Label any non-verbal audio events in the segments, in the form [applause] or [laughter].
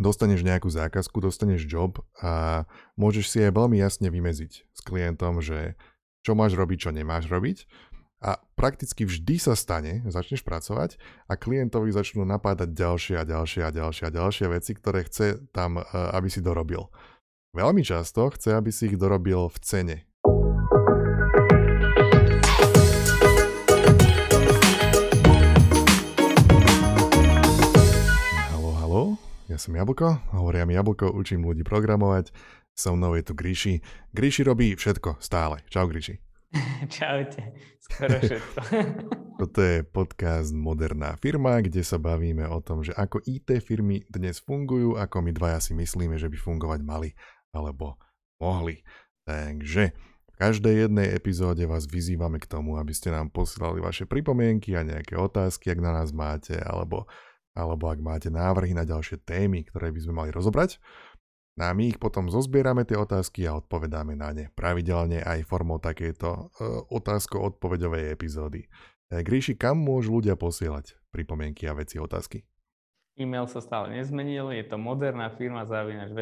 dostaneš nejakú zákazku, dostaneš job a môžeš si aj veľmi jasne vymeziť s klientom, že čo máš robiť, čo nemáš robiť. A prakticky vždy sa stane, začneš pracovať a klientovi začnú napádať ďalšie a ďalšie a ďalšie a ďalšie veci, ktoré chce tam, e, aby si dorobil. Veľmi často chce, aby si ich dorobil v cene. Ja som Jablko, hovoria mi Jablko, učím ľudí programovať, so mnou je tu Gríši. Gríši robí všetko, stále. Čau Gríši. [laughs] Čaute, skoro [laughs] všetko. [laughs] Toto je podcast Moderná firma, kde sa bavíme o tom, že ako IT firmy dnes fungujú, ako my dvaja si myslíme, že by fungovať mali alebo mohli. Takže v každej jednej epizóde vás vyzývame k tomu, aby ste nám posielali vaše pripomienky a nejaké otázky, ak na nás máte, alebo, alebo ak máte návrhy na ďalšie témy, ktoré by sme mali rozobrať. No a my ich potom zozbierame tie otázky a odpovedáme na ne pravidelne aj formou takéto uh, otázko-odpovedovej epizódy. E, Gríši, kam môžu ľudia posielať pripomienky a veci, otázky? E-mail sa stále nezmenil, je to moderná firma zavinač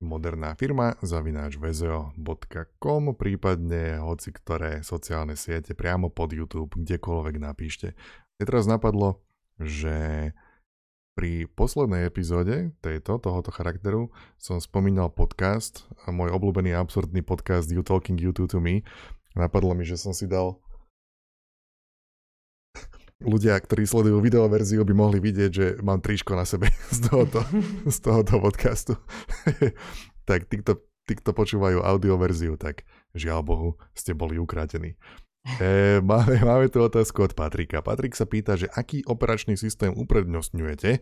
moderná firma zavináč vezeo.com prípadne hoci ktoré sociálne siete priamo pod YouTube, kdekoľvek napíšte. Mne teraz napadlo, že pri poslednej epizóde tejto, tohoto charakteru som spomínal podcast, môj obľúbený absurdný podcast You Talking You to Me. Napadlo mi, že som si dal ľudia, ktorí sledujú videoverziu, by mohli vidieť, že mám tričko na sebe [laughs] z tohoto, z tohoto podcastu. [laughs] tak tí, kto, tí, kto počúvajú audioverziu, tak žiaľ Bohu, ste boli ukrátení. E, máme, máme tu otázku od Patrika. Patrik sa pýta, že aký operačný systém uprednostňujete,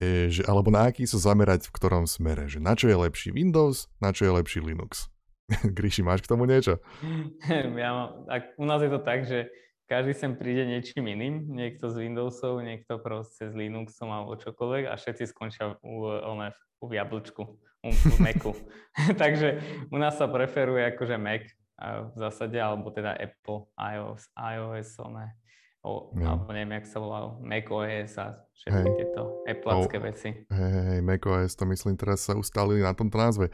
e, že, alebo na aký sa zamerať v ktorom smere. Že na čo je lepší Windows, na čo je lepší Linux. [laughs] Gríši, máš k tomu niečo? [laughs] Ja mám, tak, u nás je to tak, že každý sem príde niečím iným. Niekto z Windowsov, niekto proste s Linuxom alebo čokoľvek a všetci skončia u, one, u jablčku, u, u Macu. [laughs] Takže u nás sa preferuje akože Mac v zásade, alebo teda Apple, iOS, iOS, one, o, no. alebo neviem, jak sa volal, macOS a všetky hey. tieto Appleacké oh, veci. Hej, hey, macOS, to myslím teraz sa ustalili na tomto názve.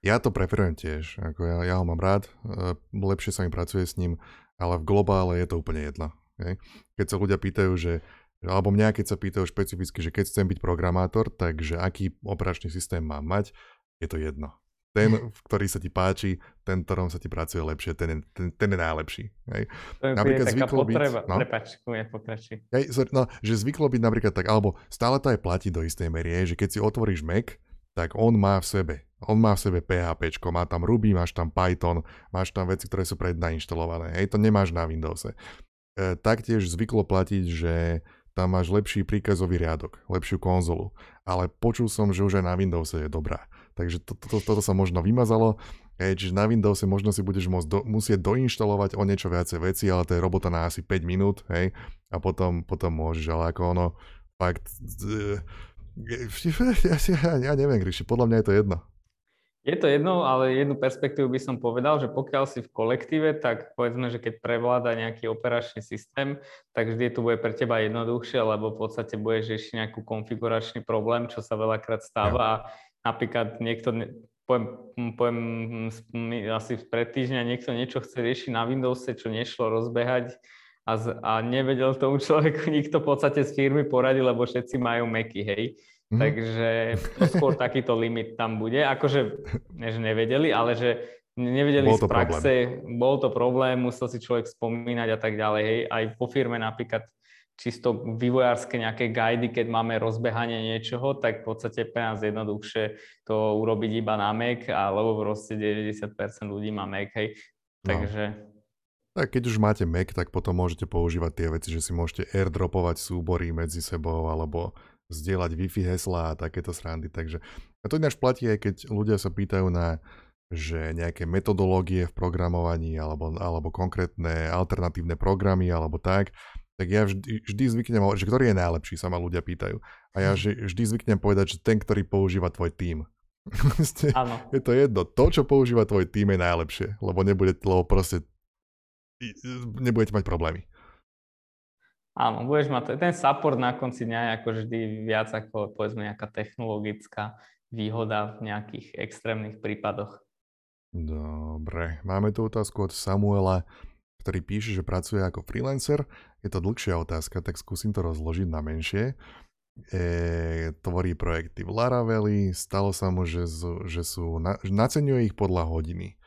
Ja to preferujem tiež, ako ja, ja ho mám rád, e, lepšie sa mi pracuje s ním, ale v globále je to úplne jedno. Hej. Keď sa ľudia pýtajú, že alebo mňa, keď sa pýtajú špecificky, že keď chcem byť programátor, takže aký operačný systém mám mať, je to jedno ten, ktorý sa ti páči, ten, ktorom sa ti pracuje lepšie, ten je, ten, ten je najlepší. Hej. To je napríklad je zvyklo potreba. byť... No, Prepač, pokračuj. Hej, sorry, no, že zvyklo byť napríklad tak, alebo stále to aj platí do istej miery, hej, že keď si otvoríš Mac, tak on má v sebe, on má v sebe PHP, má tam Ruby, máš tam Python, máš tam veci, ktoré sú prednainštalované, hej, to nemáš na Windowse. E, taktiež zvyklo platiť, že tam máš lepší príkazový riadok, lepšiu konzolu, ale počul som, že už aj na Windowse je dobrá. Takže to, to, toto sa možno vymazalo. Čiže na Windowse možno si budeš môcť do, musieť doinštalovať o niečo viacej veci, ale to je robota na asi 5 minút, hej, a potom, potom môžeš, ale ako ono, fakt, [laughs] ja, ja, ja neviem, Gríši, podľa mňa je to jedno. Je to jedno, ale jednu perspektívu by som povedal, že pokiaľ si v kolektíve, tak povedzme, že keď prevláda nejaký operačný systém, tak vždy to bude pre teba jednoduchšie, lebo v podstate budeš riešiť nejakú konfiguračný problém, čo sa veľakrát stáva a napríklad niekto, poviem, poviem asi pred týždňa, niekto niečo chce riešiť na Windowse, čo nešlo rozbehať a, z, a nevedel tomu človeku [laughs] nikto v podstate z firmy poradiť, lebo všetci majú Macy, hej. Mm. Takže skôr takýto limit tam bude. Akože, ne, že nevedeli, ale že nevedeli bol z praxe, problém. bol to problém, musel si človek spomínať a tak ďalej. Hej. Aj po firme napríklad čisto vývojárske nejaké guidy, keď máme rozbehanie niečoho, tak v podstate pre nás jednoduchšie to urobiť iba na Mac, alebo proste 90% ľudí má Mac, hej. No. Takže... Tak keď už máte Mac, tak potom môžete používať tie veci, že si môžete airdropovať súbory medzi sebou, alebo zdieľať Wi-Fi hesla a takéto srandy. Takže a to ináč platí aj keď ľudia sa pýtajú na že nejaké metodológie v programovaní alebo, alebo konkrétne alternatívne programy alebo tak, tak ja vždy, vždy zvyknem hovoriť, že ktorý je najlepší, sa ma ľudia pýtajú. A ja že, vždy zvyknem povedať, že ten, ktorý používa tvoj tým. [laughs] je to jedno. To, čo používa tvoj tým je najlepšie, lebo nebude, lebo proste nebudete mať problémy. áno, budeš mať ten support na konci dňa je ako vždy viac ako povedzme nejaká technologická výhoda v nejakých extrémnych prípadoch. Dobre, máme tu otázku od Samuela, ktorý píše, že pracuje ako freelancer. Je to dlhšia otázka, tak skúsim to rozložiť na menšie e, tvorí projekty v Laraveli, stalo sa mu, že, že sú, na, naceňuje ich podľa hodiny.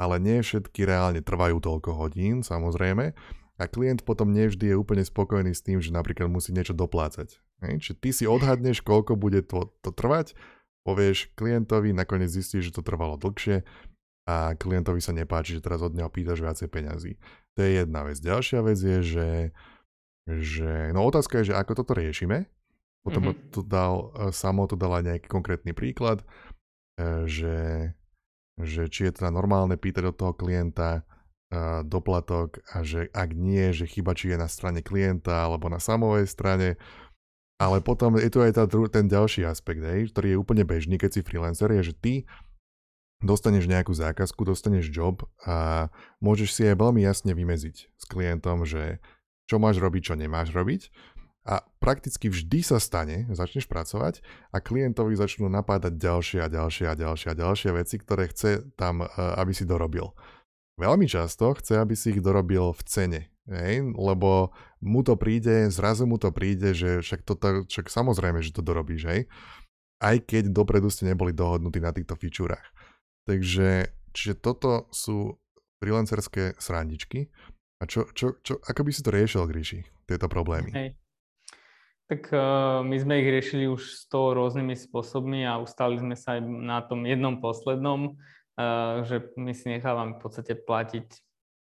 Ale nie všetky reálne trvajú toľko hodín, samozrejme, a klient potom nevždy je úplne spokojný s tým, že napríklad musí niečo doplácať. Hej? Čiže ty si odhadneš, koľko bude to, to trvať, povieš klientovi, nakoniec zistíš, že to trvalo dlhšie a klientovi sa nepáči, že teraz od neho pýtaš viacej peňazí. To je jedna vec. Ďalšia vec je, že, že no otázka je, že ako toto riešime, potom mm-hmm. to dal, e, samo to dala nejaký konkrétny príklad, e, že, že či je teda normálne pýtať od toho klienta uh, doplatok a že ak nie, že chyba či je na strane klienta alebo na samovej strane. Ale potom je tu aj tá, ten ďalší aspekt, hej, ktorý je úplne bežný, keď si freelancer, je, že ty dostaneš nejakú zákazku, dostaneš job a môžeš si aj veľmi jasne vymeziť s klientom, že čo máš robiť, čo nemáš robiť a prakticky vždy sa stane, začneš pracovať a klientovi začnú napádať ďalšie a ďalšie a ďalšie a ďalšie veci, ktoré chce tam, e, aby si dorobil. Veľmi často chce, aby si ich dorobil v cene, hej? lebo mu to príde, zrazu mu to príde, že však, to, však samozrejme, že to dorobíš, hej? aj keď dopredu ste neboli dohodnutí na týchto fičúrach. Takže čiže toto sú freelancerské srandičky. A čo, čo, čo, ako by si to riešil, Gríši, tieto problémy? Hej. Tak uh, my sme ich riešili už s to rôznymi spôsobmi a ustali sme sa aj na tom jednom poslednom, uh, že my si nechávame v podstate platiť,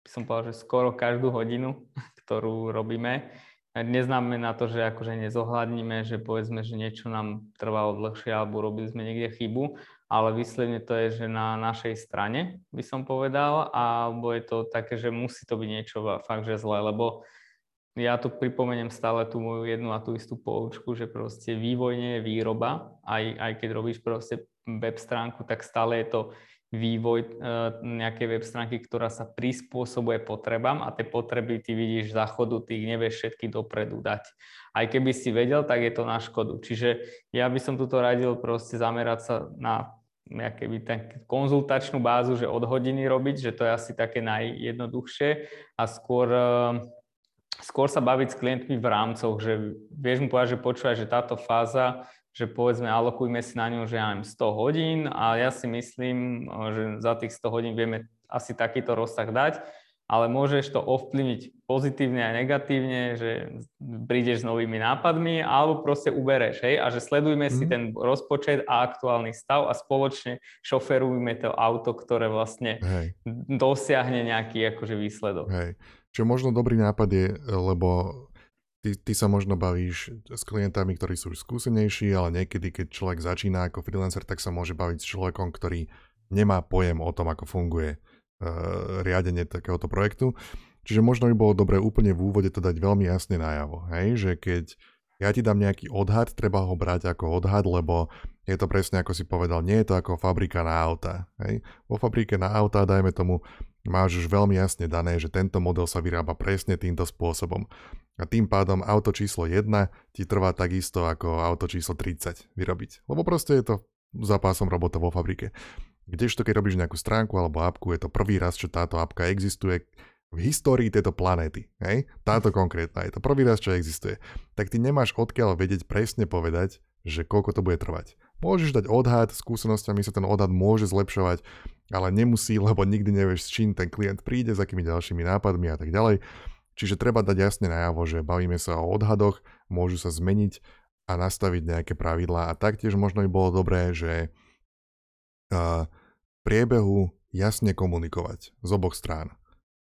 by som povedal, že skoro každú hodinu, [laughs] ktorú robíme. Neznamená to, že akože nezohľadníme, že povedzme, že niečo nám trvalo dlhšie alebo robili sme niekde chybu, ale vysledne to je, že na našej strane by som povedal, alebo je to také, že musí to byť niečo fakt, že zlé, lebo ja tu pripomeniem stále tú moju jednu a tú istú poučku, že proste vývoj nie je výroba, aj, aj keď robíš proste web stránku, tak stále je to vývoj e, nejakej web stránky, ktorá sa prispôsobuje potrebám a tie potreby ty vidíš za chodu, ty ich nevieš všetky dopredu dať. Aj keby si vedel, tak je to na škodu. Čiže ja by som tuto radil proste zamerať sa na keby ten konzultačnú bázu, že od hodiny robiť, že to je asi také najjednoduchšie. A skôr e, skôr sa baviť s klientmi v rámcoch, že vieš mu povedať, že počúvaj, že táto fáza, že povedzme alokujme si na ňu, že ja 100 hodín a ja si myslím, že za tých 100 hodín vieme asi takýto rozsah dať, ale môžeš to ovplyvniť pozitívne a negatívne, že prídeš s novými nápadmi alebo proste ubereš, hej, a že sledujme mm-hmm. si mhm. ten rozpočet a aktuálny stav a spoločne šoferujme to auto, ktoré vlastne hej. dosiahne nejaký akože výsledok. Hej. Čo možno dobrý nápad je, lebo ty, ty sa možno bavíš s klientami, ktorí sú skúsenejší, ale niekedy, keď človek začína ako freelancer, tak sa môže baviť s človekom, ktorý nemá pojem o tom, ako funguje riadenie takéhoto projektu. Čiže možno by bolo dobre úplne v úvode to dať veľmi jasne najavo, hej? že keď ja ti dám nejaký odhad, treba ho brať ako odhad, lebo je to presne ako si povedal, nie je to ako fabrika na auta. Hej? Vo fabrike na auta, dajme tomu, máš už veľmi jasne dané, že tento model sa vyrába presne týmto spôsobom. A tým pádom auto číslo 1 ti trvá takisto ako auto číslo 30 vyrobiť. Lebo proste je to zápasom robota vo fabrike. Kdežto keď robíš nejakú stránku alebo apku, je to prvý raz, čo táto apka existuje v histórii tejto planéty. Hej? Táto konkrétna je to prvý raz, čo existuje. Tak ty nemáš odkiaľ vedieť presne povedať, že koľko to bude trvať. Môžeš dať odhad, skúsenostiami sa ten odhad môže zlepšovať, ale nemusí, [laughs] lebo nikdy nevieš, s čím ten klient príde, s akými ďalšími nápadmi a tak ďalej. Čiže treba dať jasne najavo, že bavíme sa o odhadoch, môžu sa zmeniť a nastaviť nejaké pravidlá. A taktiež možno by bolo dobré, že uh, priebehu jasne komunikovať z oboch strán.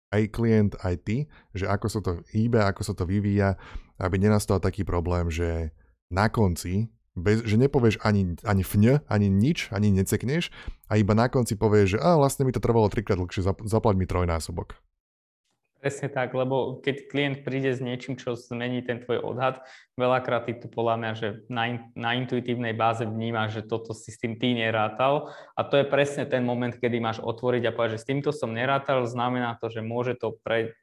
Aj klient, aj ty, že ako sa to hýbe, ako sa to vyvíja, aby nenastal taký problém, že na konci bez, že nepovieš ani, ani fň, ani nič, ani necekneš a iba na konci povieš, že a vlastne mi to trvalo trikrát dlhšie, zaplať mi trojnásobok. Presne tak, lebo keď klient príde s niečím, čo zmení ten tvoj odhad, veľakrát ty tu podľa mňa, že na, na intuitívnej báze vnímaš, že toto si s tým ty nerátal a to je presne ten moment, kedy máš otvoriť a povedať, že s týmto som nerátal, znamená to, že môže to pre,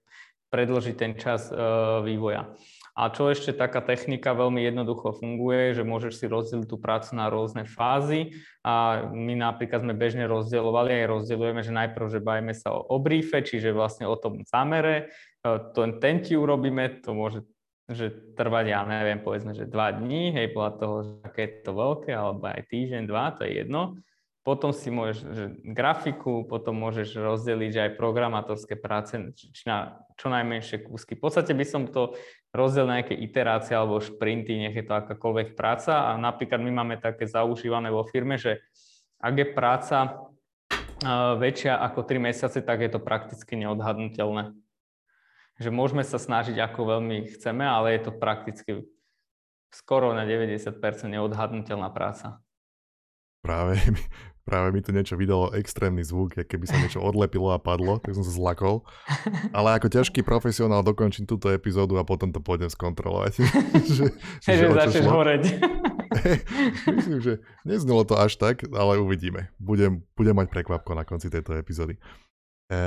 predložiť ten čas uh, vývoja. A čo ešte taká technika veľmi jednoducho funguje, že môžeš si rozdeliť tú prácu na rôzne fázy a my napríklad sme bežne rozdielovali aj rozdielujeme, že najprv, že bajme sa o, o čiže vlastne o tom zamere, e, ten, ten ti urobíme, to môže že trvať, ja neviem, povedzme, že dva dní, hej, podľa toho, aké je to veľké, alebo aj týždeň, dva, to je jedno. Potom si môžeš že grafiku, potom môžeš rozdeliť že aj programátorské práce či na čo najmenšie kúsky. V podstate by som to rozdiel na nejaké iterácie alebo šprinty, nech je to akákoľvek práca. A napríklad my máme také zaužívané vo firme, že ak je práca väčšia ako 3 mesiace, tak je to prakticky neodhadnutelné že môžeme sa snažiť ako veľmi chceme, ale je to prakticky skoro na 90% neodhadnutelná práca. Práve, práve mi tu niečo vydalo extrémny zvuk, keby sa niečo odlepilo a padlo, tak som sa zlakol. Ale ako ťažký profesionál dokončím túto epizódu a potom to pôjdem skontrolovať. [laughs] že, že, že začneš horeť. [laughs] Myslím, že neznelo to až tak, ale uvidíme. Budem, budem mať prekvapko na konci tejto epizódy. E,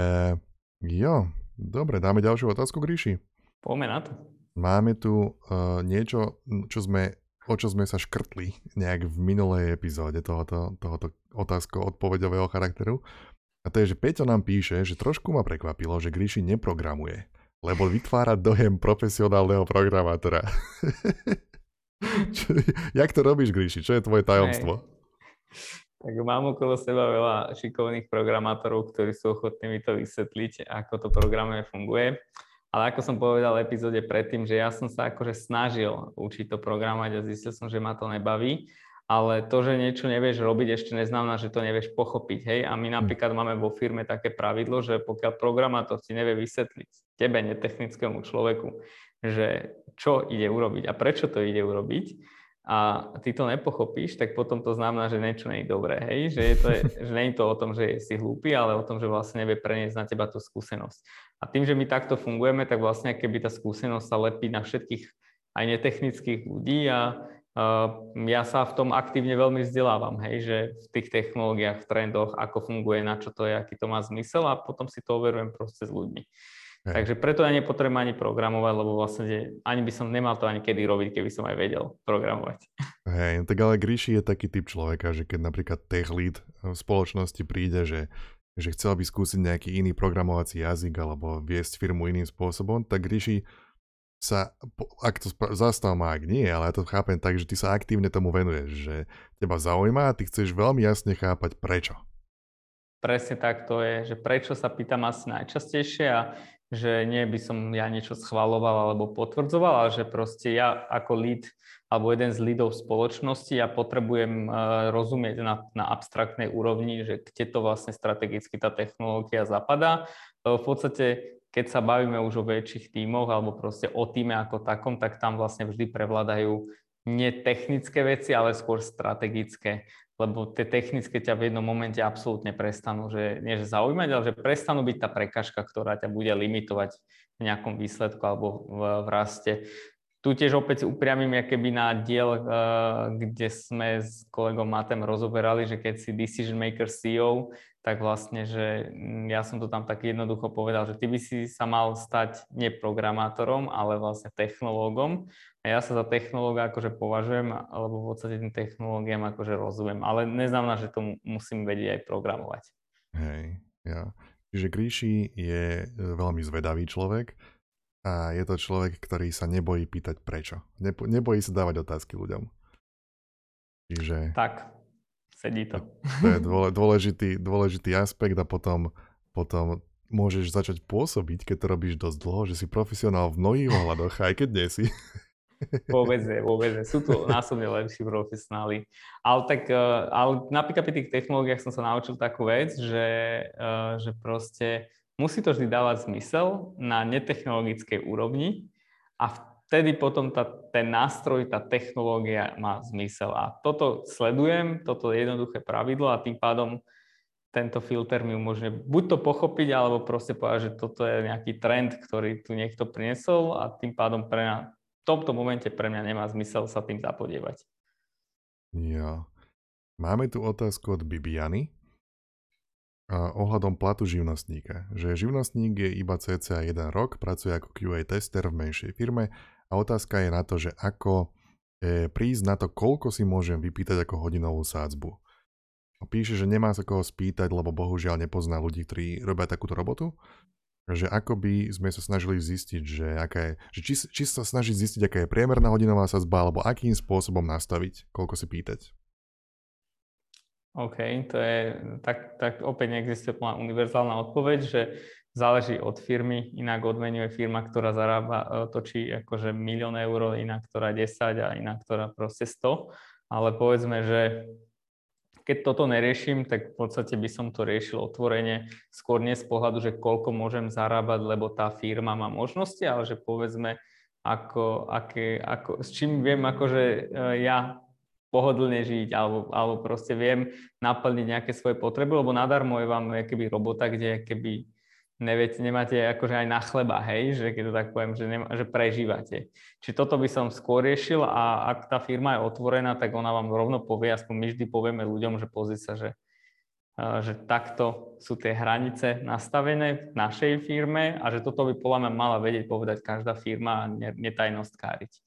jo, Dobre, dáme ďalšiu otázku, Gríši. Poďme na to. Máme tu uh, niečo, čo sme, o čo sme sa škrtli nejak v minulej epizóde tohoto, tohoto otázko-odpovedového charakteru. A to je, že Peťo nám píše, že trošku ma prekvapilo, že Gríši neprogramuje, lebo vytvára dojem profesionálneho programátora. čo, jak to robíš, Gríši? Čo je tvoje tajomstvo? Hey. Tak mám okolo seba veľa šikovných programátorov, ktorí sú ochotní mi to vysvetliť, ako to programové funguje. Ale ako som povedal v epizóde predtým, že ja som sa akože snažil učiť to programovať a zistil som, že ma to nebaví. Ale to, že niečo nevieš robiť, ešte neznamená, že to nevieš pochopiť. Hej? A my hm. napríklad máme vo firme také pravidlo, že pokiaľ programátor ti nevie vysvetliť tebe, netechnickému človeku, že čo ide urobiť a prečo to ide urobiť, a ty to nepochopíš, tak potom to znamená, že niečo nie je dobré, hej? Že, je to, [laughs] že nie je to o tom, že si hlúpy, ale o tom, že vlastne nevie preniesť na teba tú skúsenosť. A tým, že my takto fungujeme, tak vlastne keby tá skúsenosť sa lepí na všetkých aj netechnických ľudí a ja sa v tom aktívne veľmi vzdelávam, hej, že v tých technológiách, v trendoch, ako funguje, na čo to je, aký to má zmysel a potom si to overujem proste s ľuďmi. Hej. Takže preto ja nepotrebujem ani programovať, lebo vlastne ani by som nemal to ani kedy robiť, keby som aj vedel programovať. Hej, tak ale Gríši je taký typ človeka, že keď napríklad tech lead v spoločnosti príde, že, že chcel by skúsiť nejaký iný programovací jazyk alebo viesť firmu iným spôsobom, tak Gríši sa, ak to zastav má, ak nie, ale ja to chápem tak, že ty sa aktívne tomu venuješ, že teba zaujíma a ty chceš veľmi jasne chápať prečo. Presne tak to je, že prečo sa pýtam asi najčastejšie a že nie by som ja niečo schvaloval alebo potvrdzoval, ale že proste ja ako lead alebo jeden z leadov spoločnosti, ja potrebujem uh, rozumieť na, na abstraktnej úrovni, že kde to vlastne strategicky tá technológia zapadá. Uh, v podstate, keď sa bavíme už o väčších tímoch alebo proste o týme ako takom, tak tam vlastne vždy prevládajú nie technické veci, ale skôr strategické lebo tie technické ťa v jednom momente absolútne prestanú, že nie že zaujímať, ale že prestanú byť tá prekažka, ktorá ťa bude limitovať v nejakom výsledku alebo v, v raste. Tu tiež opäť upriamím keby na diel, uh, kde sme s kolegom Matem rozoberali, že keď si decision maker CEO, tak vlastne, že mm, ja som to tam tak jednoducho povedal, že ty by si sa mal stať neprogramátorom, ale vlastne technológom. A ja sa za technológa akože považujem, alebo v podstate tým technológiám akože rozumiem, ale neznamená, že to musím vedieť aj programovať. Hej, ja. Čiže Gríši je e, veľmi zvedavý človek a je to človek, ktorý sa nebojí pýtať prečo. Nebojí sa dávať otázky ľuďom. Čiže... Tak, Sedí to. To je [laughs] dôležitý, dôležitý aspekt a potom, potom môžeš začať pôsobiť, keď to robíš dosť dlho, že si profesionál v mnohých ohľadoch, aj keď nie si. [laughs] Vôbec nie, vôbec nie. Sú tu násobne lepší profesionáli. Ale tak, eh, ale napríklad pri tých technológiách som sa naučil takú vec, že, eh, že proste musí to vždy dávať zmysel na netechnologickej úrovni a vtedy potom tá, ten nástroj, tá technológia má zmysel. A toto sledujem, toto je jednoduché pravidlo a tým pádom tento filter mi umožňuje buď to pochopiť, alebo proste povedať, že toto je nejaký trend, ktorý tu niekto prinesol a tým pádom pre mňa, v tomto momente pre mňa nemá zmysel sa tým zapodievať. Ja. Máme tu otázku od Bibiany ohľadom platu živnostníka. Že živnostník je iba cca jeden rok, pracuje ako QA tester v menšej firme a otázka je na to, že ako e, prísť na to, koľko si môžem vypýtať ako hodinovú sádzbu. Píše, že nemá sa koho spýtať, lebo bohužiaľ nepozná ľudí, ktorí robia takúto robotu. Že ako by sme sa snažili zistiť, že, aká je, že či, či sa snažiť zistiť, aká je priemerná hodinová sadzba, alebo akým spôsobom nastaviť, koľko si pýtať. OK, to je, tak, tak opäť neexistuje univerzálna odpoveď, že záleží od firmy, inak odmenuje firma, ktorá zarába, e, točí akože milión eur, iná, ktorá 10 a iná, ktorá proste 100. Ale povedzme, že keď toto neriešim, tak v podstate by som to riešil otvorene, skôr nie z pohľadu, že koľko môžem zarábať, lebo tá firma má možnosti, ale že povedzme, ako, aké, ako, s čím viem akože ja pohodlne žiť alebo, alebo proste viem naplniť nejaké svoje potreby, lebo nadarmo je vám keby robota, kde keby neviete, nemáte akože aj na chleba, hej, že keď to tak poviem, že, nema, že prežívate. Či toto by som skôr riešil a ak tá firma je otvorená, tak ona vám rovno povie, aspoň my vždy povieme ľuďom, že pozri sa, že, že takto sú tie hranice nastavené v našej firme a že toto by podľa mňa mala vedieť povedať každá firma a netajnosť káriť.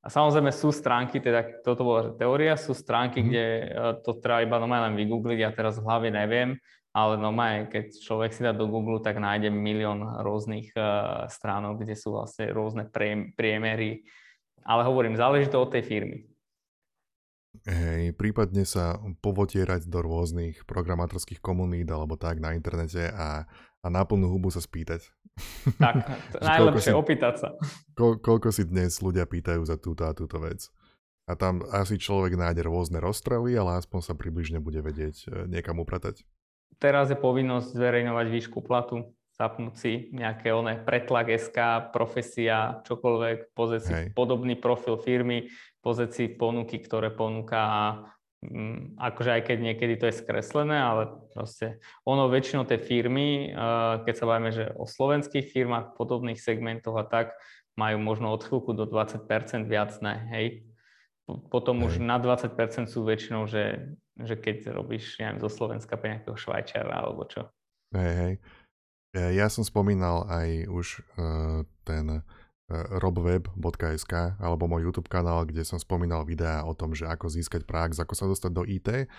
A samozrejme sú stránky, teda toto bola teória, sú stránky, mm. kde e, to treba iba normálne len vygoogliť, ja teraz v hlave neviem, ale normálne, keď človek si dá do Google, tak nájde milión rôznych uh, stránok, kde sú vlastne rôzne priemery. Ale hovorím, záleží to od tej firmy. Hej, prípadne sa povotierať do rôznych programátorských komunít alebo tak na internete a, a na plnú hubu sa spýtať. Tak, [laughs] najlepšie si, opýtať sa. Ko, koľko si dnes ľudia pýtajú za túto a túto vec. A tam asi človek nájde rôzne rozstrely, ale aspoň sa približne bude vedieť e, niekam upratať. Teraz je povinnosť zverejňovať výšku platu, zapnúť si nejaké oné pretlak SK, profesia, čokoľvek, pozrieť si podobný profil firmy, pozrieť si ponuky, ktoré ponúka a Mm, akože aj keď niekedy to je skreslené, ale proste ono väčšinou tej firmy, keď sa bavíme, že o slovenských firmách, podobných segmentoch a tak, majú možno od chvíľku do 20% viac ne, hej. Potom hej. už na 20% sú väčšinou, že, že keď robíš, neviem, zo Slovenska pre nejakého Švajčara alebo čo. Hej, hej. Ja som spomínal aj už uh, ten robweb.sk alebo môj YouTube kanál, kde som spomínal videá o tom, že ako získať prax, ako sa dostať do IT.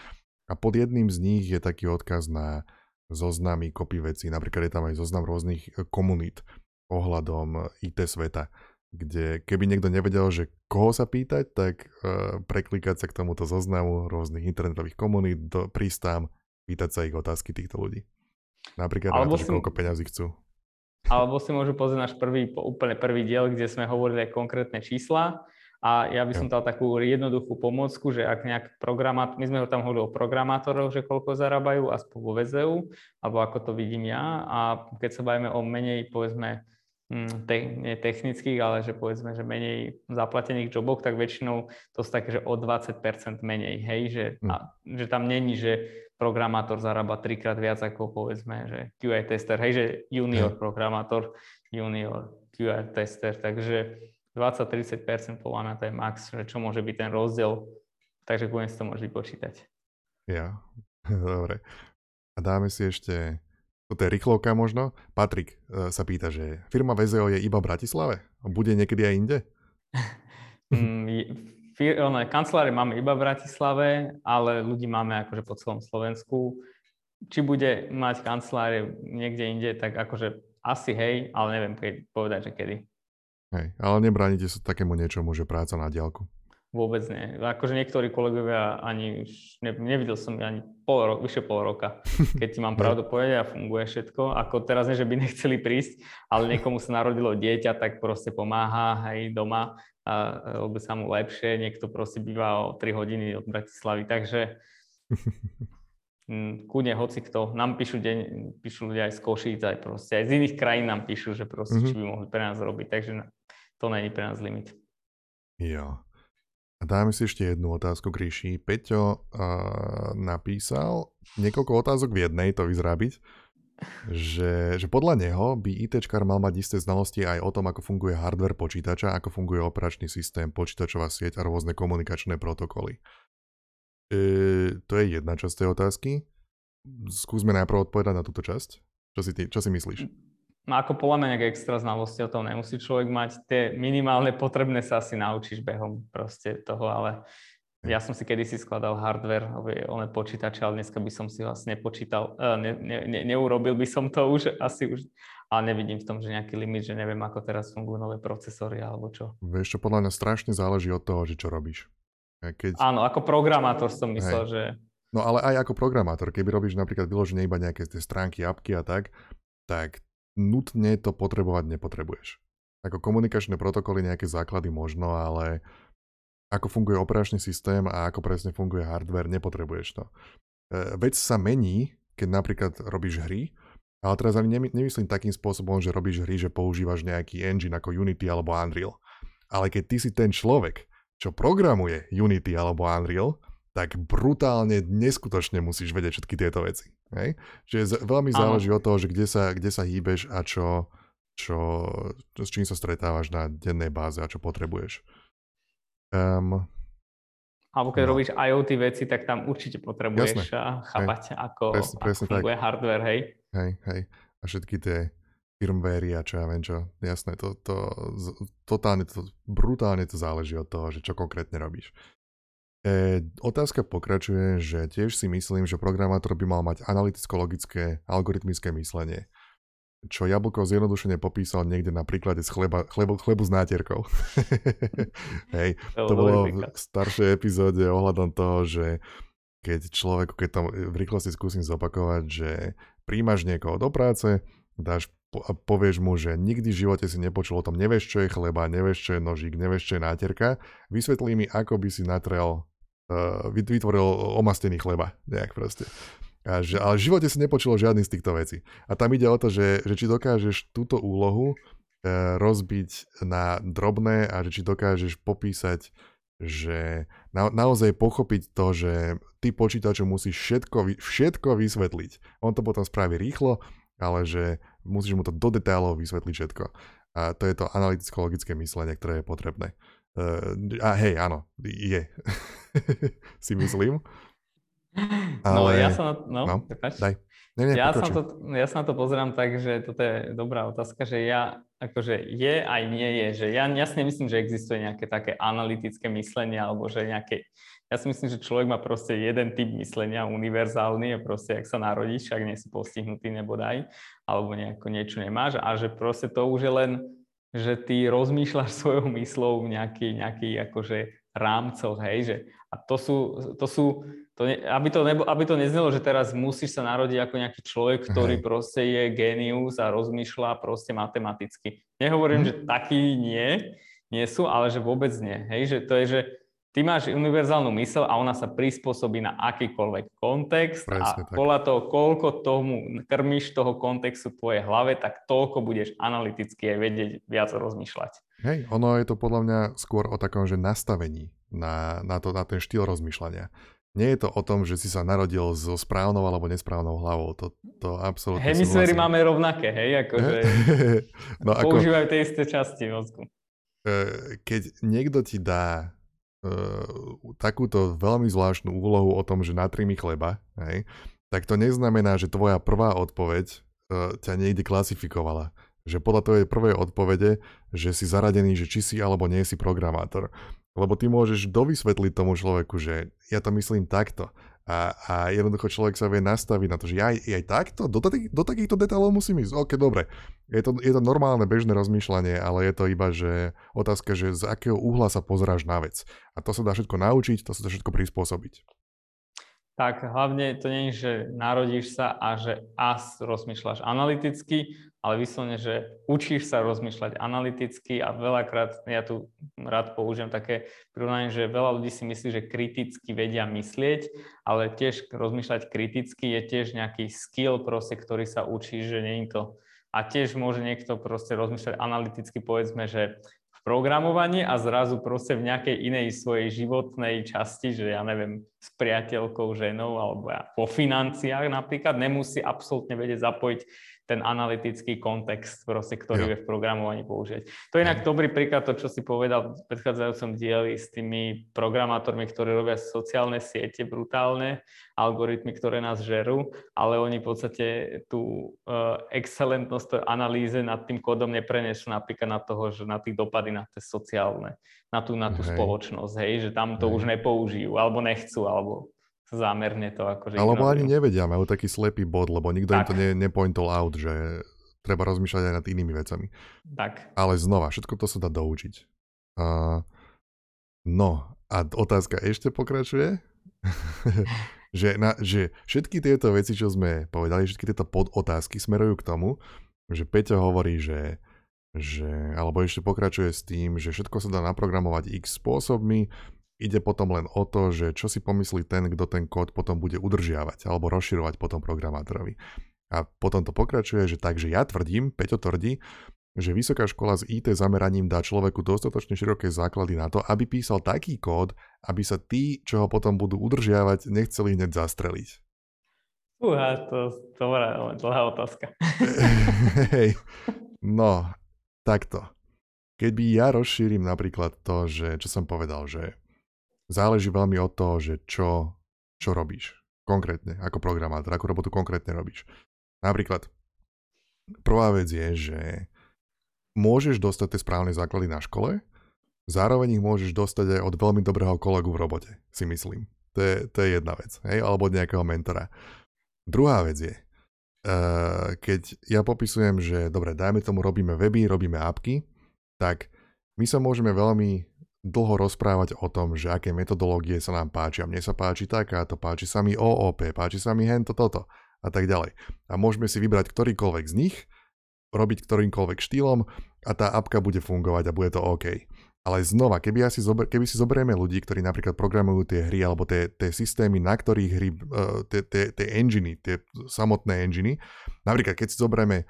A pod jedným z nich je taký odkaz na zoznamy kopy vecí. Napríklad je tam aj zoznam rôznych e, komunít ohľadom IT sveta, kde keby niekto nevedel, že koho sa pýtať, tak uh, preklikať sa k tomuto zoznamu rôznych internetových komunít, do, prísť tam, pýtať sa ich otázky týchto ľudí. Napríklad Alebo na to, si... koľko peňazí chcú. Alebo si môžu pozrieť náš prvý, úplne prvý diel, kde sme hovorili aj konkrétne čísla. A ja by som dal takú jednoduchú pomôcku, že ak nejak programát, my sme ho tam hovorili o programátoroch, že koľko zarábajú, aspoň vo VZU, alebo ako to vidím ja. A keď sa bavíme o menej, povedzme, hm, te, nie technických, ale že povedzme, že menej zaplatených joboch, tak väčšinou to sú také, že o 20% menej, hej, že, hm. a, že tam není, že programátor zarába trikrát viac ako povedzme, že QA tester, hej, že junior programátor, junior QA tester, takže 20-30% podľa mňa to je max, že čo môže byť ten rozdiel, takže kľudne si to môže vypočítať. Ja, [laughs] dobre. A dáme si ešte, toto je rýchlovka možno, Patrik uh, sa pýta, že firma VZO je iba v Bratislave? Bude niekedy aj inde? [laughs] mm, one, kancelárie máme iba v Bratislave, ale ľudí máme akože po celom Slovensku. Či bude mať kancelárie niekde inde, tak akože asi hej, ale neviem povedať, že kedy. Hej, ale nebránite sa takému niečomu, že práca na diálku. Vôbec nie. Akože niektorí kolegovia ani, ne, nevidel som ani pol ro- vyše pol roka, [laughs] keď ti mám pravdu povedať a funguje všetko. Ako teraz nie, že by nechceli prísť, ale niekomu sa narodilo dieťa, tak proste pomáha aj doma a robí sa mu lepšie. Niekto proste býva o 3 hodiny od Bratislavy, takže mm, kúdne hoci kto. Nám píšu, deň, píšu ľudia aj z Košíc, aj proste aj z iných krajín nám píšu, že proste, mm-hmm. či by mohli pre nás robiť, takže to není pre nás limit. Jo. A dáme si ešte jednu otázku k ríši. Peťo uh, napísal niekoľko otázok v jednej, to vyzerá byť, že, že podľa neho by ITčkár mal mať isté znalosti aj o tom, ako funguje hardware počítača, ako funguje operačný systém, počítačová sieť a rôzne komunikačné protokoly. E, to je jedna časť tej otázky. Skúsme najprv odpovedať na túto časť. Čo si, ty, čo si myslíš? No ako podľa mňa nejaké extra znalosti o tom nemusí človek mať. Tie minimálne potrebné sa asi naučíš behom proste toho, ale ja som si kedysi skladal hardware, one počítače, ale dneska by som si vlastne nepočítal, uh, ne, ne, ne, neurobil by som to už, asi už, ale nevidím v tom, že nejaký limit, že neviem, ako teraz fungujú nové procesory alebo čo. Vieš, čo podľa mňa strašne záleží od toho, že čo robíš. Keď... Áno, ako programátor som myslel, Hej. že... No ale aj ako programátor, keby robíš napríklad vyloženie iba nejaké tie stránky, apky a tak, tak nutne to potrebovať nepotrebuješ. Ako komunikačné protokoly, nejaké základy možno, ale ako funguje operačný systém a ako presne funguje hardware, nepotrebuješ to. E, vec sa mení, keď napríklad robíš hry, ale teraz ani nemyslím takým spôsobom, že robíš hry, že používaš nejaký engine ako Unity alebo Unreal. Ale keď ty si ten človek, čo programuje Unity alebo Unreal, tak brutálne neskutočne musíš vedieť všetky tieto veci. Hej? Čiže veľmi záleží od toho, že kde sa, kde sa hýbeš a čo, čo, s čím sa stretávaš na dennej báze a čo potrebuješ. Um, alebo keď no. robíš IoT veci, tak tam určite potrebuješ Jasne. chápať, hej. ako, presne, presne ako funguje tak. hardware, hej? Hej, hej. A všetky tie firmware a čo ja viem čo. Jasné, to, to, totálne, to, brutálne to záleží od toho, že čo konkrétne robíš. E, otázka pokračuje, že tiež si myslím, že programátor by mal mať analyticko-logické algoritmické myslenie čo Jablko zjednodušene popísal niekde na príklade z chleba, chlebo, chlebu s nátierkou. [laughs] Hej, to bolo v staršej epizóde ohľadom toho, že keď človek, keď tam v rýchlosti skúsim zopakovať, že príjmaš niekoho do práce, dáš a povieš mu, že nikdy v živote si nepočul o tom, nevieš, čo je chleba, nevieš, čo je nožík, nevieš, čo je nátierka, vysvetlí mi, ako by si natrel, vytvoril omastený chleba, nejak proste. A že, ale v živote si nepočulo žiadny z týchto vecí. A tam ide o to, že, že či dokážeš túto úlohu e, rozbiť na drobné a že či dokážeš popísať, že na, naozaj pochopiť to, že ty počítaču musíš všetko, všetko vysvetliť. On to potom spraví rýchlo, ale že musíš mu to do detailov vysvetliť všetko. A to je to analyticko-logické myslenie, ktoré je potrebné. Uh, a hej, áno, je. [laughs] si myslím. Ale... No ja sa na, no, no daj. Nie, nie, ja, sa to, ja sa na to pozerám tak, že toto je dobrá otázka, že ja akože je aj nie je, že ja jasne myslím, že existuje nejaké také analytické myslenie alebo že nejaké, ja si myslím, že človek má proste jeden typ myslenia, univerzálny, je proste, ak sa narodíš, ak nie si postihnutý nebo daj, alebo nejako niečo nemáš a že proste to už je len, že ty rozmýšľaš [laughs] svojou myslou v nejaký, nejaký akože rámcoch, hej, že a to sú, to sú to ne, aby, to nebo, aby to neznelo, že teraz musíš sa narodiť ako nejaký človek, ktorý Hej. proste je genius a rozmýšľa proste matematicky. Nehovorím, hm. že takí nie, nie sú, ale že vôbec nie. Hej, že to je, že ty máš univerzálnu mysel a ona sa prispôsobí na akýkoľvek kontext Presne, a tak. podľa toho, koľko tomu krmiš toho kontextu v tvojej hlave, tak toľko budeš analyticky aj vedieť viac rozmýšľať. Hej, ono je to podľa mňa skôr o takom, že nastavení na, na, to, na ten štýl rozmýšľania. Nie je to o tom, že si sa narodil so správnou alebo nesprávnou hlavou. To, to absolútne Hemisféry máme rovnaké, hej? Akože [laughs] no, ako, používajú tie isté časti mozgu. E, keď niekto ti dá takúto veľmi zvláštnu úlohu o tom, že natri mi chleba, hej, tak to neznamená, že tvoja prvá odpoveď uh, ťa niekde klasifikovala. Že podľa tvojej prvej odpovede, že si zaradený, že či si alebo nie si programátor. Lebo ty môžeš dovysvetliť tomu človeku, že ja to myslím takto. A, a jednoducho človek sa vie nastaviť na to, že aj, aj takto, do, takých, do takýchto detailov musím ísť. OK, dobre. Je to, je to normálne bežné rozmýšľanie, ale je to iba, že otázka, že z akého uhla sa pozráš na vec. A to sa dá všetko naučiť, to sa dá všetko prispôsobiť. Tak hlavne to nie je, že narodíš sa a že as rozmýšľaš analyticky, ale vyslovene, že učíš sa rozmýšľať analyticky a veľakrát, ja tu rád použijem také prirovnanie, že veľa ľudí si myslí, že kriticky vedia myslieť, ale tiež rozmýšľať kriticky je tiež nejaký skill proste, ktorý sa učí, že nie je to. A tiež môže niekto proste rozmýšľať analyticky, povedzme, že programovaní a zrazu proste v nejakej inej svojej životnej časti, že ja neviem, s priateľkou, ženou alebo po financiách napríklad, nemusí absolútne vedieť zapojiť ten analytický kontext, proste, ktorý vie v programovaní použiť. To je inak dobrý príklad, to, čo si povedal v predchádzajúcom dieli s tými programátormi, ktorí robia sociálne siete brutálne, algoritmy, ktoré nás žerú, ale oni v podstate tú uh, excelentnosť analýze nad tým kódom neprenesú napríklad na toho, že na tých dopady na tie sociálne, na tú, na tú hej. spoločnosť, hej, že tam to hej. už nepoužijú, alebo nechcú, alebo zámerne to akože Alebo ani nevedia, majú taký slepý bod, lebo nikto tak. im to ne, nepointol out, že treba rozmýšľať aj nad inými vecami. Tak. Ale znova, všetko to sa dá doučiť. Uh, no, a otázka ešte pokračuje? [laughs] že, na, že všetky tieto veci, čo sme povedali, všetky tieto podotázky smerujú k tomu, že Peťo hovorí, že, že alebo ešte pokračuje s tým, že všetko sa dá naprogramovať x spôsobmi, Ide potom len o to, že čo si pomyslí ten, kto ten kód potom bude udržiavať alebo rozširovať potom programátorovi. A potom to pokračuje, že takže ja tvrdím, Peťo tvrdí, že vysoká škola s IT zameraním dá človeku dostatočne široké základy na to, aby písal taký kód, aby sa tí, čo ho potom budú udržiavať, nechceli hneď zastreliť. Uha, to je dobrá, dlhá otázka. [laughs] Hej, [laughs] no, takto. Keby ja rozšírim napríklad to, že, čo som povedal, že záleží veľmi od toho, že čo, čo robíš konkrétne ako programátor, ako robotu konkrétne robíš. Napríklad, prvá vec je, že môžeš dostať tie správne základy na škole, zároveň ich môžeš dostať aj od veľmi dobrého kolegu v robote, si myslím. To je, to je jedna vec, hej? alebo od nejakého mentora. Druhá vec je, uh, keď ja popisujem, že dobre, dajme tomu, robíme weby, robíme apky, tak my sa môžeme veľmi dlho rozprávať o tom, že aké metodológie sa nám páčia. Mne sa páči takáto, páči sa mi OOP, páči sa mi hento toto a tak ďalej. A môžeme si vybrať ktorýkoľvek z nich, robiť ktorýmkoľvek štýlom a tá apka bude fungovať a bude to OK. Ale znova, keby, ja si zober, keby si zoberieme ľudí, ktorí napríklad programujú tie hry alebo tie, tie systémy, na ktorých hry, uh, tie, tie, tie enginy, tie samotné enginy, napríklad keď si zoberieme e,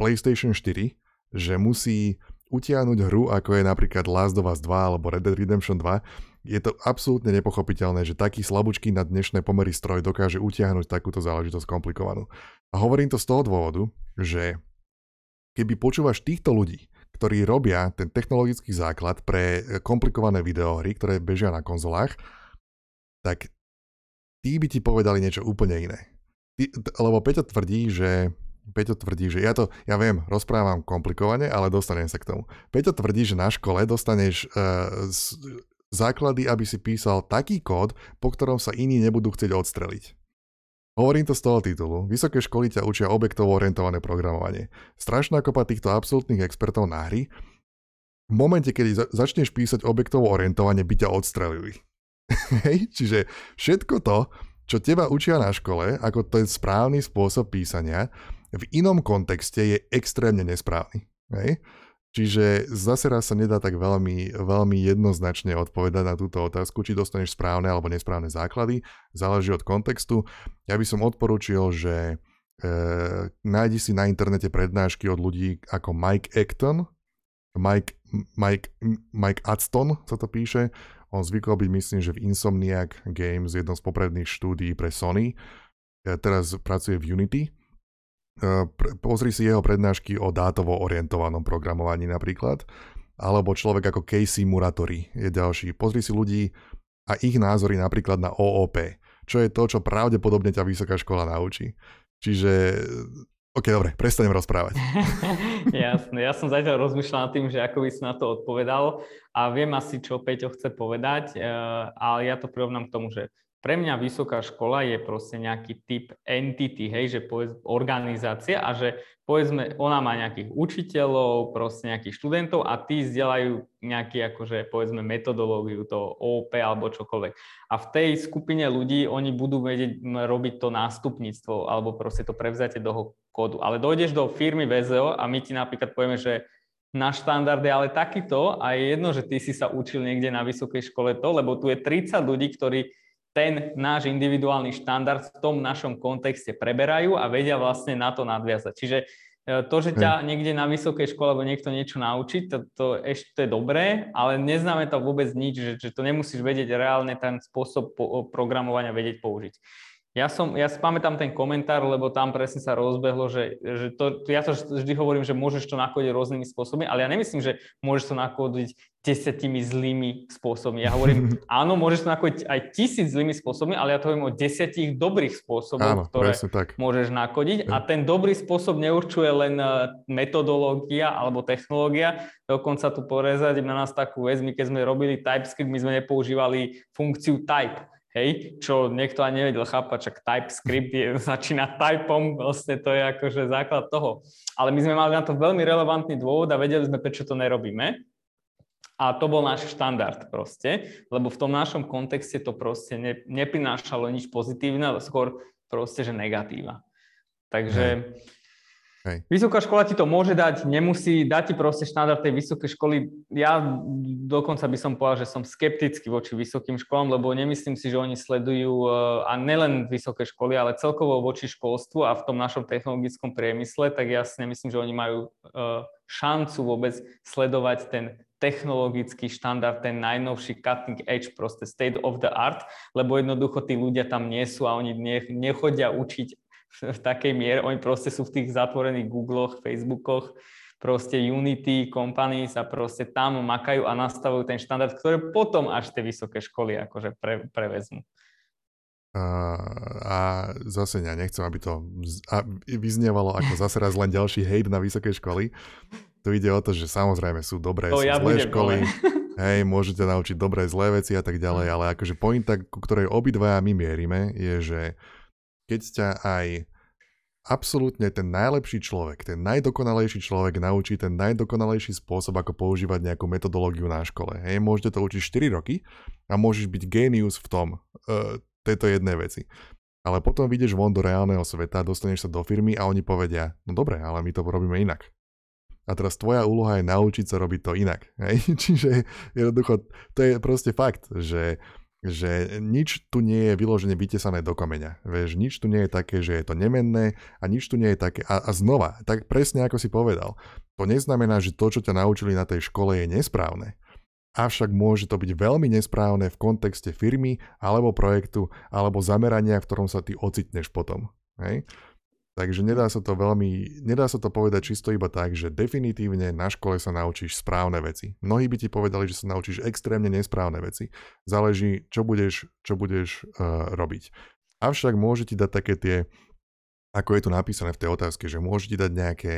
PlayStation 4, že musí utiahnuť hru, ako je napríklad Last of Us 2 alebo Red Dead Redemption 2, je to absolútne nepochopiteľné, že taký slabúčky na dnešné pomery stroj dokáže utiahnuť takúto záležitosť komplikovanú. A hovorím to z toho dôvodu, že keby počúvaš týchto ľudí, ktorí robia ten technologický základ pre komplikované videohry, ktoré bežia na konzolách, tak tí by ti povedali niečo úplne iné. Ty, lebo Peťo tvrdí, že Peťo tvrdí, že ja to, ja viem, rozprávam komplikovane, ale dostanem sa k tomu. Peťo tvrdí, že na škole dostaneš uh, z, základy, aby si písal taký kód, po ktorom sa iní nebudú chcieť odstreliť. Hovorím to z toho titulu. Vysoké školy ťa učia objektovo orientované programovanie. Strašná kopa týchto absolútnych expertov na hry. V momente, kedy za- začneš písať objektovo orientovanie, by ťa odstrelili. [laughs] Hej, čiže všetko to, čo teba učia na škole, ako ten správny spôsob písania, v inom kontexte je extrémne nesprávny. Hej? Čiže zase raz sa nedá tak veľmi, veľmi jednoznačne odpovedať na túto otázku, či dostaneš správne alebo nesprávne základy. Záleží od kontextu. Ja by som odporúčil, že e, nájdi si na internete prednášky od ľudí ako Mike Acton, Mike, Mike, Mike Adston sa to píše. On zvykol byť, myslím, že v Insomniac Games, jednom z popredných štúdií pre Sony. E, teraz pracuje v Unity pozri si jeho prednášky o dátovo orientovanom programovaní napríklad, alebo človek ako Casey Muratori je ďalší. Pozri si ľudí a ich názory napríklad na OOP, čo je to, čo pravdepodobne ťa vysoká škola naučí. Čiže OK, dobre, prestanem rozprávať. [laughs] Jasné, ja som zatiaľ rozmýšľal nad tým, že ako by si na to odpovedal a viem asi, čo Peťo chce povedať, eh, ale ja to prirovnám k tomu, že pre mňa vysoká škola je proste nejaký typ entity, hej, že povedz, organizácia a že povedzme, ona má nejakých učiteľov, proste nejakých študentov a tí vzdelajú nejaký, akože povedzme, metodológiu, to OP alebo čokoľvek. A v tej skupine ľudí oni budú vedieť robiť to nástupníctvo alebo proste to prevzatie toho kódu. Ale dojdeš do firmy VZO a my ti napríklad povieme, že náš štandard je ale takýto a je jedno, že ty si sa učil niekde na vysokej škole to, lebo tu je 30 ľudí, ktorí ten náš individuálny štandard v tom našom kontexte preberajú a vedia vlastne na to nadviazať. Čiže E, to, že ťa niekde na vysokej škole alebo niekto niečo naučí, to, to ešte je dobré, ale neznáme to vôbec nič, že, že to nemusíš vedieť reálne ten spôsob po, programovania vedieť použiť. Ja, som, ja si pamätám ten komentár, lebo tam presne sa rozbehlo, že, že to, ja to vždy hovorím, že môžeš to nakodiť rôznymi spôsobmi, ale ja nemyslím, že môžeš to nakodiť desiatimi zlými spôsobmi. Ja hovorím, [laughs] áno, môžeš to nakodiť aj tisíc zlými spôsobmi, ale ja to hovorím o desiatich dobrých spôsoboch, ktoré tak. môžeš nakodiť. A ten dobrý spôsob neurčuje len eh, metodológia alebo technológia. Dokonca tu porezať na nás takú vec, my keď sme robili TypeScript, my sme nepoužívali funkciu type hej, čo niekto ani nevedel chápať, čak TypeScript je, [laughs] začína typom, vlastne to je akože základ toho. Ale my sme mali na to veľmi relevantný dôvod a vedeli sme, prečo to nerobíme. A to bol náš štandard proste, lebo v tom našom kontexte to proste ne, neprinášalo nič pozitívne, ale skôr proste, že negatíva. Takže... Hmm Hej. Vysoká škola ti to môže dať, nemusí, dať ti proste štandard tej vysokej školy. Ja dokonca by som povedal, že som skeptický voči vysokým školám, lebo nemyslím si, že oni sledujú, eh, a nelen vysoké školy, ale celkovo voči školstvu a v tom našom technologickom priemysle, tak ja si nemyslím, že oni majú eh, šancu vôbec sledovať ten technologický štandard, ten najnovší cutting edge, proste state of the art, lebo jednoducho tí ľudia tam nie sú a oni nechodia učiť [laughs] v takej miere, oni proste sú v tých zatvorených Googloch, Facebookoch, proste Unity, companies a proste tam makajú a nastavujú ten štandard, ktoré potom až tie vysoké školy akože pre, prevezmú. A, a zase ja nechcem, aby to vyznievalo ako zase raz len ďalší hejt na vysoké školy. Tu ide o to, že samozrejme sú dobré, to sú ja zlé školy. [laughs] Hej, môžete naučiť dobré, zlé veci a tak ďalej, ale akože pointa, ku ktorej obidvaja my mierime, je, že keď ťa aj absolútne ten najlepší človek, ten najdokonalejší človek naučí ten najdokonalejší spôsob, ako používať nejakú metodológiu na škole. Hej, môžete to učiť 4 roky a môžeš byť genius v tom, uh, tejto jednej veci. Ale potom vyjdeš von do reálneho sveta, dostaneš sa do firmy a oni povedia, no dobre, ale my to robíme inak. A teraz tvoja úloha je naučiť sa robiť to inak. Hej? [laughs] Čiže jednoducho, to je proste fakt, že že nič tu nie je vyložene vytesané do kameňa. Vieš, nič tu nie je také, že je to nemenné a nič tu nie je také. A, a znova, tak presne ako si povedal, to neznamená, že to, čo ťa naučili na tej škole je nesprávne. Avšak môže to byť veľmi nesprávne v kontexte firmy alebo projektu alebo zamerania, v ktorom sa ty ocitneš potom. Hej? Takže nedá sa to veľmi, nedá sa to povedať čisto iba tak, že definitívne na škole sa naučíš správne veci. Mnohí by ti povedali, že sa naučíš extrémne nesprávne veci. Záleží, čo budeš, čo budeš uh, robiť. Avšak môže ti dať také tie, ako je tu napísané v tej otázke, že môže ti dať nejaké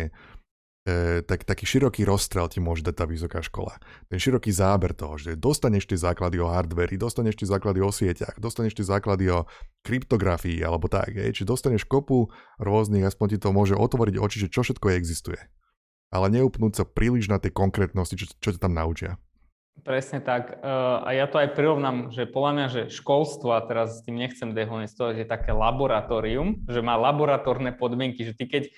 e, tak, taký široký rozstrel ti môže dať tá vysoká škola. Ten široký záber toho, že dostaneš tie základy o hardveri, dostaneš tie základy o sieťach, dostaneš tie základy o kryptografii alebo tak. Je. Či dostaneš kopu rôznych, aspoň ti to môže otvoriť oči, že čo všetko existuje. Ale neupnúť sa príliš na tej konkrétnosti, čo, čo ťa tam naučia. Presne tak. E, a ja to aj prirovnám, že podľa mňa, že školstvo, a teraz s tým nechcem dehonestovať, je také laboratórium, že má laboratórne podmienky, že ty keď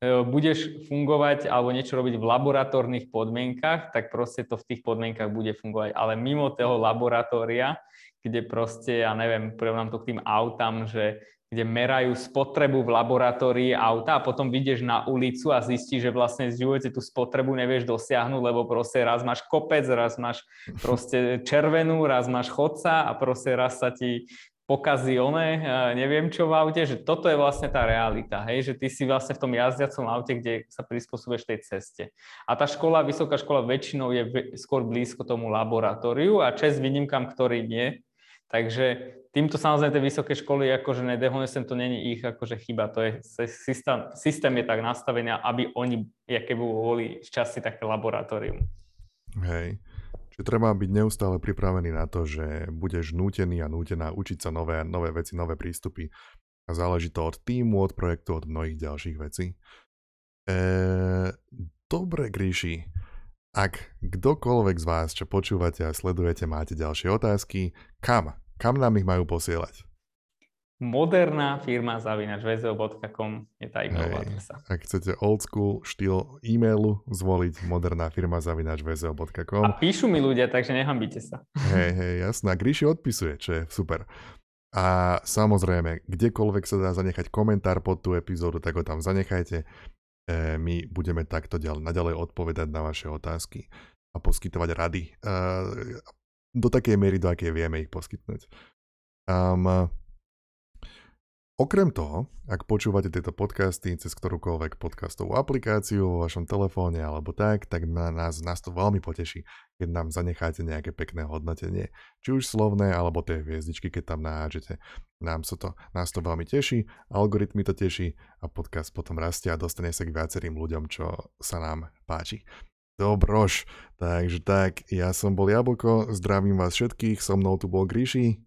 budeš fungovať alebo niečo robiť v laboratórnych podmienkach, tak proste to v tých podmienkach bude fungovať. Ale mimo toho laboratória, kde proste, ja neviem, prirovnám to k tým autám, že kde merajú spotrebu v laboratórii auta a potom vyjdeš na ulicu a zistíš, že vlastne v živote tú spotrebu nevieš dosiahnuť, lebo proste raz máš kopec, raz máš proste červenú, raz máš chodca a proste raz sa ti pokazí oné, neviem čo v aute, že toto je vlastne tá realita, hej, že ty si vlastne v tom jazdiacom aute, kde sa prispôsobuješ tej ceste. A tá škola, vysoká škola väčšinou je skôr blízko tomu laboratóriu a čes výnimkám, ktorý nie. Takže týmto samozrejme tie vysoké školy, akože nedehonestujem, to není ich akože chyba, to je systém, systém je tak nastavený, aby oni, aké boli z časti také laboratórium. Hej. Čiže treba byť neustále pripravený na to, že budeš nútený a nútená učiť sa nové, nové veci, nové prístupy. A záleží to od týmu, od projektu, od mnohých ďalších vecí. E, dobre, Gríši, ak kdokoľvek z vás, čo počúvate a sledujete, máte ďalšie otázky, kam? Kam nám ich majú posielať? Moderná firma zavinač vzl.com je tá e-mailová adresa. Ak chcete old school štýl e-mailu zvoliť, moderná firma zavinač vzl.com. A píšu mi ľudia, takže nehambíte sa. Hej, hej, jasná. Gríši odpisuje, čo je super. A samozrejme, kdekoľvek sa dá zanechať komentár pod tú epizódu, tak ho tam zanechajte. my budeme takto ďalej, naďalej odpovedať na vaše otázky a poskytovať rady do takej miery, do akej vieme ich poskytnúť. Um, Okrem toho, ak počúvate tieto podcasty cez ktorúkoľvek podcastovú aplikáciu vo vašom telefóne alebo tak, tak na nás, nás to veľmi poteší, keď nám zanecháte nejaké pekné hodnotenie. Či už slovné, alebo tie hviezdičky, keď tam nahážete. Nám sa to, nás to veľmi teší, algoritmy to teší a podcast potom rastie a dostane sa k viacerým ľuďom, čo sa nám páči. Dobroš, takže tak, ja som bol Jablko, zdravím vás všetkých, so mnou tu bol Gríši.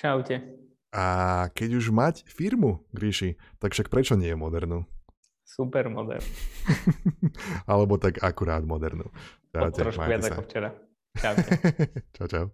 Čaute. A keď už mať firmu, Gríši, tak však prečo nie je modernú? Super modern. [laughs] Alebo tak akurát modernú. Čaute, Trošku viac ako včera. [laughs] Čau. čau, čau.